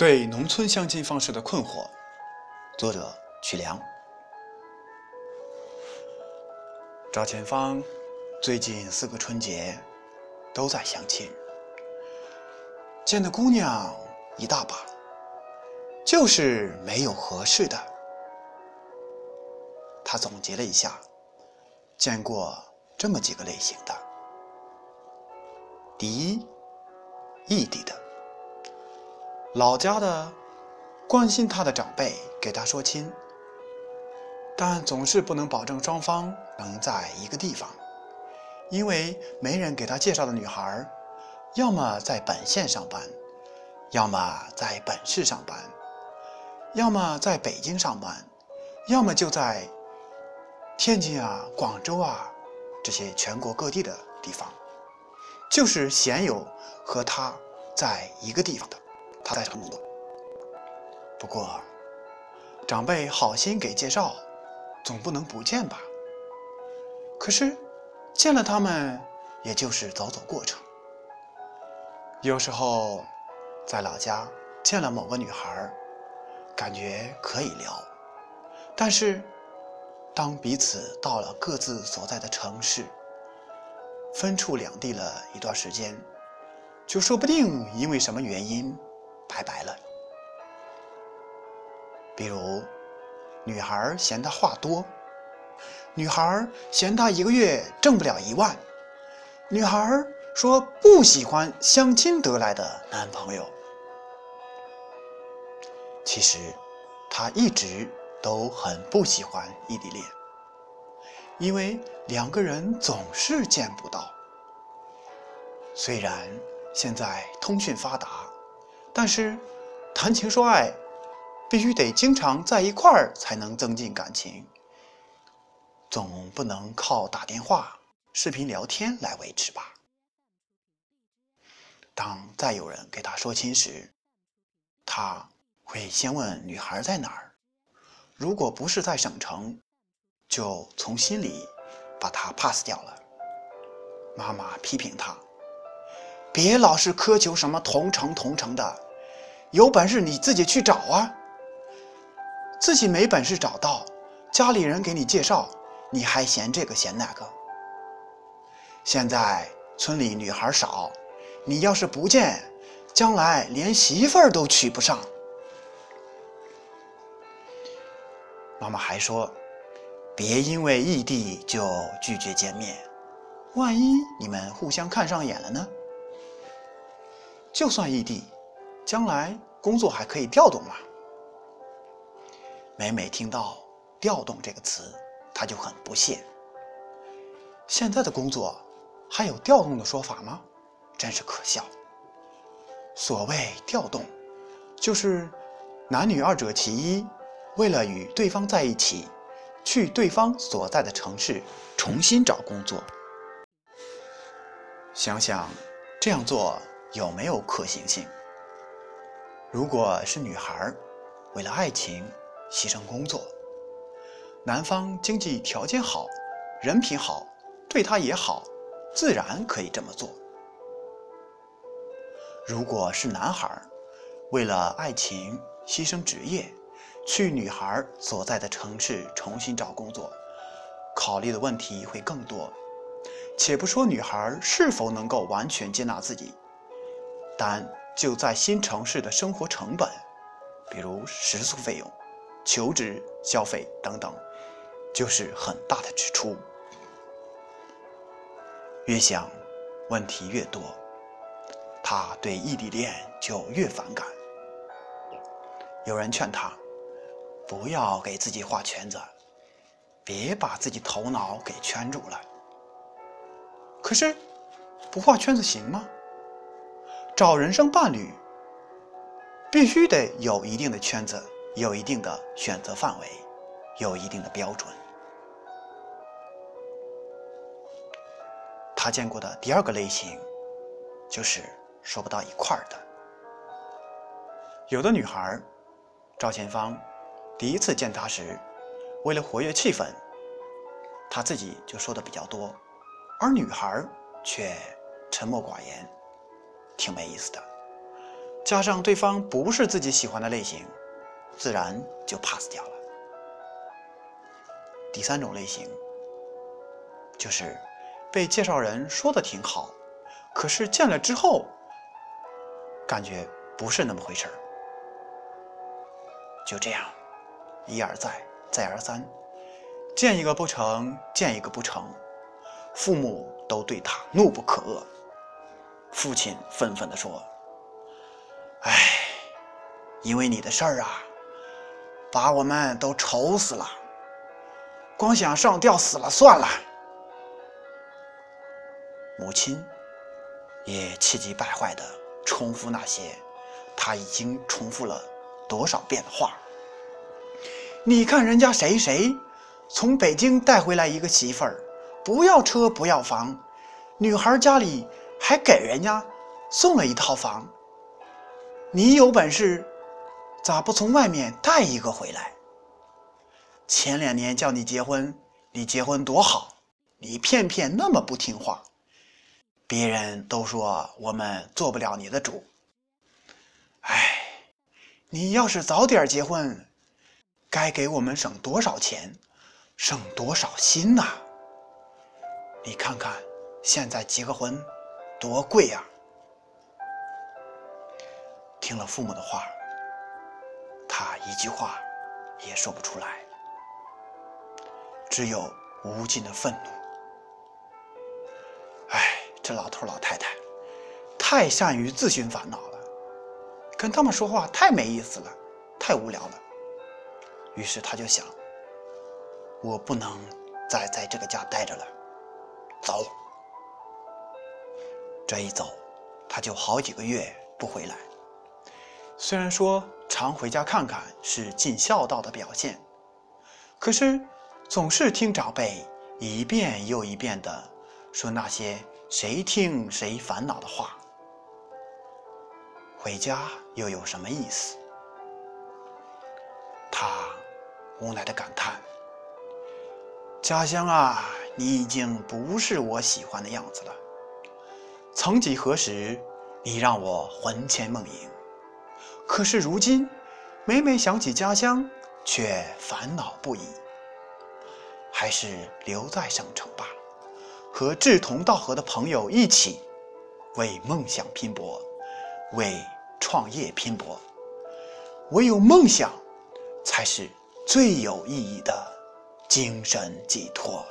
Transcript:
对农村相亲方式的困惑，作者曲良。赵前芳最近四个春节都在相亲，见的姑娘一大把，就是没有合适的。他总结了一下，见过这么几个类型的：第一，异地的。老家的关心他的长辈给他说亲，但总是不能保证双方能在一个地方，因为没人给他介绍的女孩，要么在本县上班，要么在本市上班，要么在北京上班，要么就在天津啊、广州啊这些全国各地的地方，就是鲜有和他在一个地方的。他在成都，不过长辈好心给介绍，总不能不见吧？可是见了他们，也就是走走过程。有时候在老家见了某个女孩，感觉可以聊，但是当彼此到了各自所在的城市，分处两地了一段时间，就说不定因为什么原因。拜拜了。比如，女孩嫌他话多，女孩嫌他一个月挣不了一万，女孩说不喜欢相亲得来的男朋友。其实，她一直都很不喜欢异地恋，因为两个人总是见不到。虽然现在通讯发达。但是，谈情说爱，必须得经常在一块儿才能增进感情，总不能靠打电话、视频聊天来维持吧？当再有人给他说亲时，他会先问女孩在哪儿，如果不是在省城，就从心里把他 pass 掉了。妈妈批评他。别老是苛求什么同城同城的，有本事你自己去找啊！自己没本事找到，家里人给你介绍，你还嫌这个嫌那个。现在村里女孩少，你要是不见，将来连媳妇儿都娶不上。妈妈还说，别因为异地就拒绝见面，万一你们互相看上眼了呢？就算异地，将来工作还可以调动嘛。每每听到“调动”这个词，他就很不屑。现在的工作还有调动的说法吗？真是可笑。所谓调动，就是男女二者其一，为了与对方在一起，去对方所在的城市重新找工作。想想这样做。有没有可行性？如果是女孩为了爱情牺牲工作，男方经济条件好，人品好，对她也好，自然可以这么做。如果是男孩为了爱情牺牲职业，去女孩所在的城市重新找工作，考虑的问题会更多。且不说女孩是否能够完全接纳自己。但就在新城市的生活成本，比如食宿费用、求职消费等等，就是很大的支出。越想，问题越多，他对异地恋就越反感。有人劝他，不要给自己画圈子，别把自己头脑给圈住了。可是，不画圈子行吗？找人生伴侣，必须得有一定的圈子，有一定的选择范围，有一定的标准。他见过的第二个类型，就是说不到一块儿的。有的女孩，赵前芳第一次见他时，为了活跃气氛，他自己就说的比较多，而女孩却沉默寡言。挺没意思的，加上对方不是自己喜欢的类型，自然就 pass 掉了。第三种类型，就是被介绍人说的挺好，可是见了之后，感觉不是那么回事儿。就这样，一而再，再而三，见一个不成，见一个不成，父母都对他怒不可遏。父亲愤愤地说：“哎，因为你的事儿啊，把我们都愁死了。光想上吊死了算了。”母亲也气急败坏地重复那些他已经重复了多少遍的话。你看人家谁谁从北京带回来一个媳妇儿，不要车不要房，女孩家里。还给人家送了一套房，你有本事，咋不从外面带一个回来？前两年叫你结婚，你结婚多好，你偏偏那么不听话，别人都说我们做不了你的主。哎，你要是早点结婚，该给我们省多少钱，省多少心呐？你看看，现在结个婚。多贵呀！听了父母的话，他一句话也说不出来，只有无尽的愤怒。哎，这老头老太太太善于自寻烦恼了，跟他们说话太没意思了，太无聊了。于是他就想：我不能再在这个家待着了，走。这一走，他就好几个月不回来。虽然说常回家看看是尽孝道的表现，可是总是听长辈一遍又一遍的说那些谁听谁烦恼的话，回家又有什么意思？他无奈的感叹：“家乡啊，你已经不是我喜欢的样子了。”曾几何时，你让我魂牵梦萦，可是如今，每每想起家乡，却烦恼不已。还是留在省城吧，和志同道合的朋友一起，为梦想拼搏，为创业拼搏。唯有梦想，才是最有意义的精神寄托。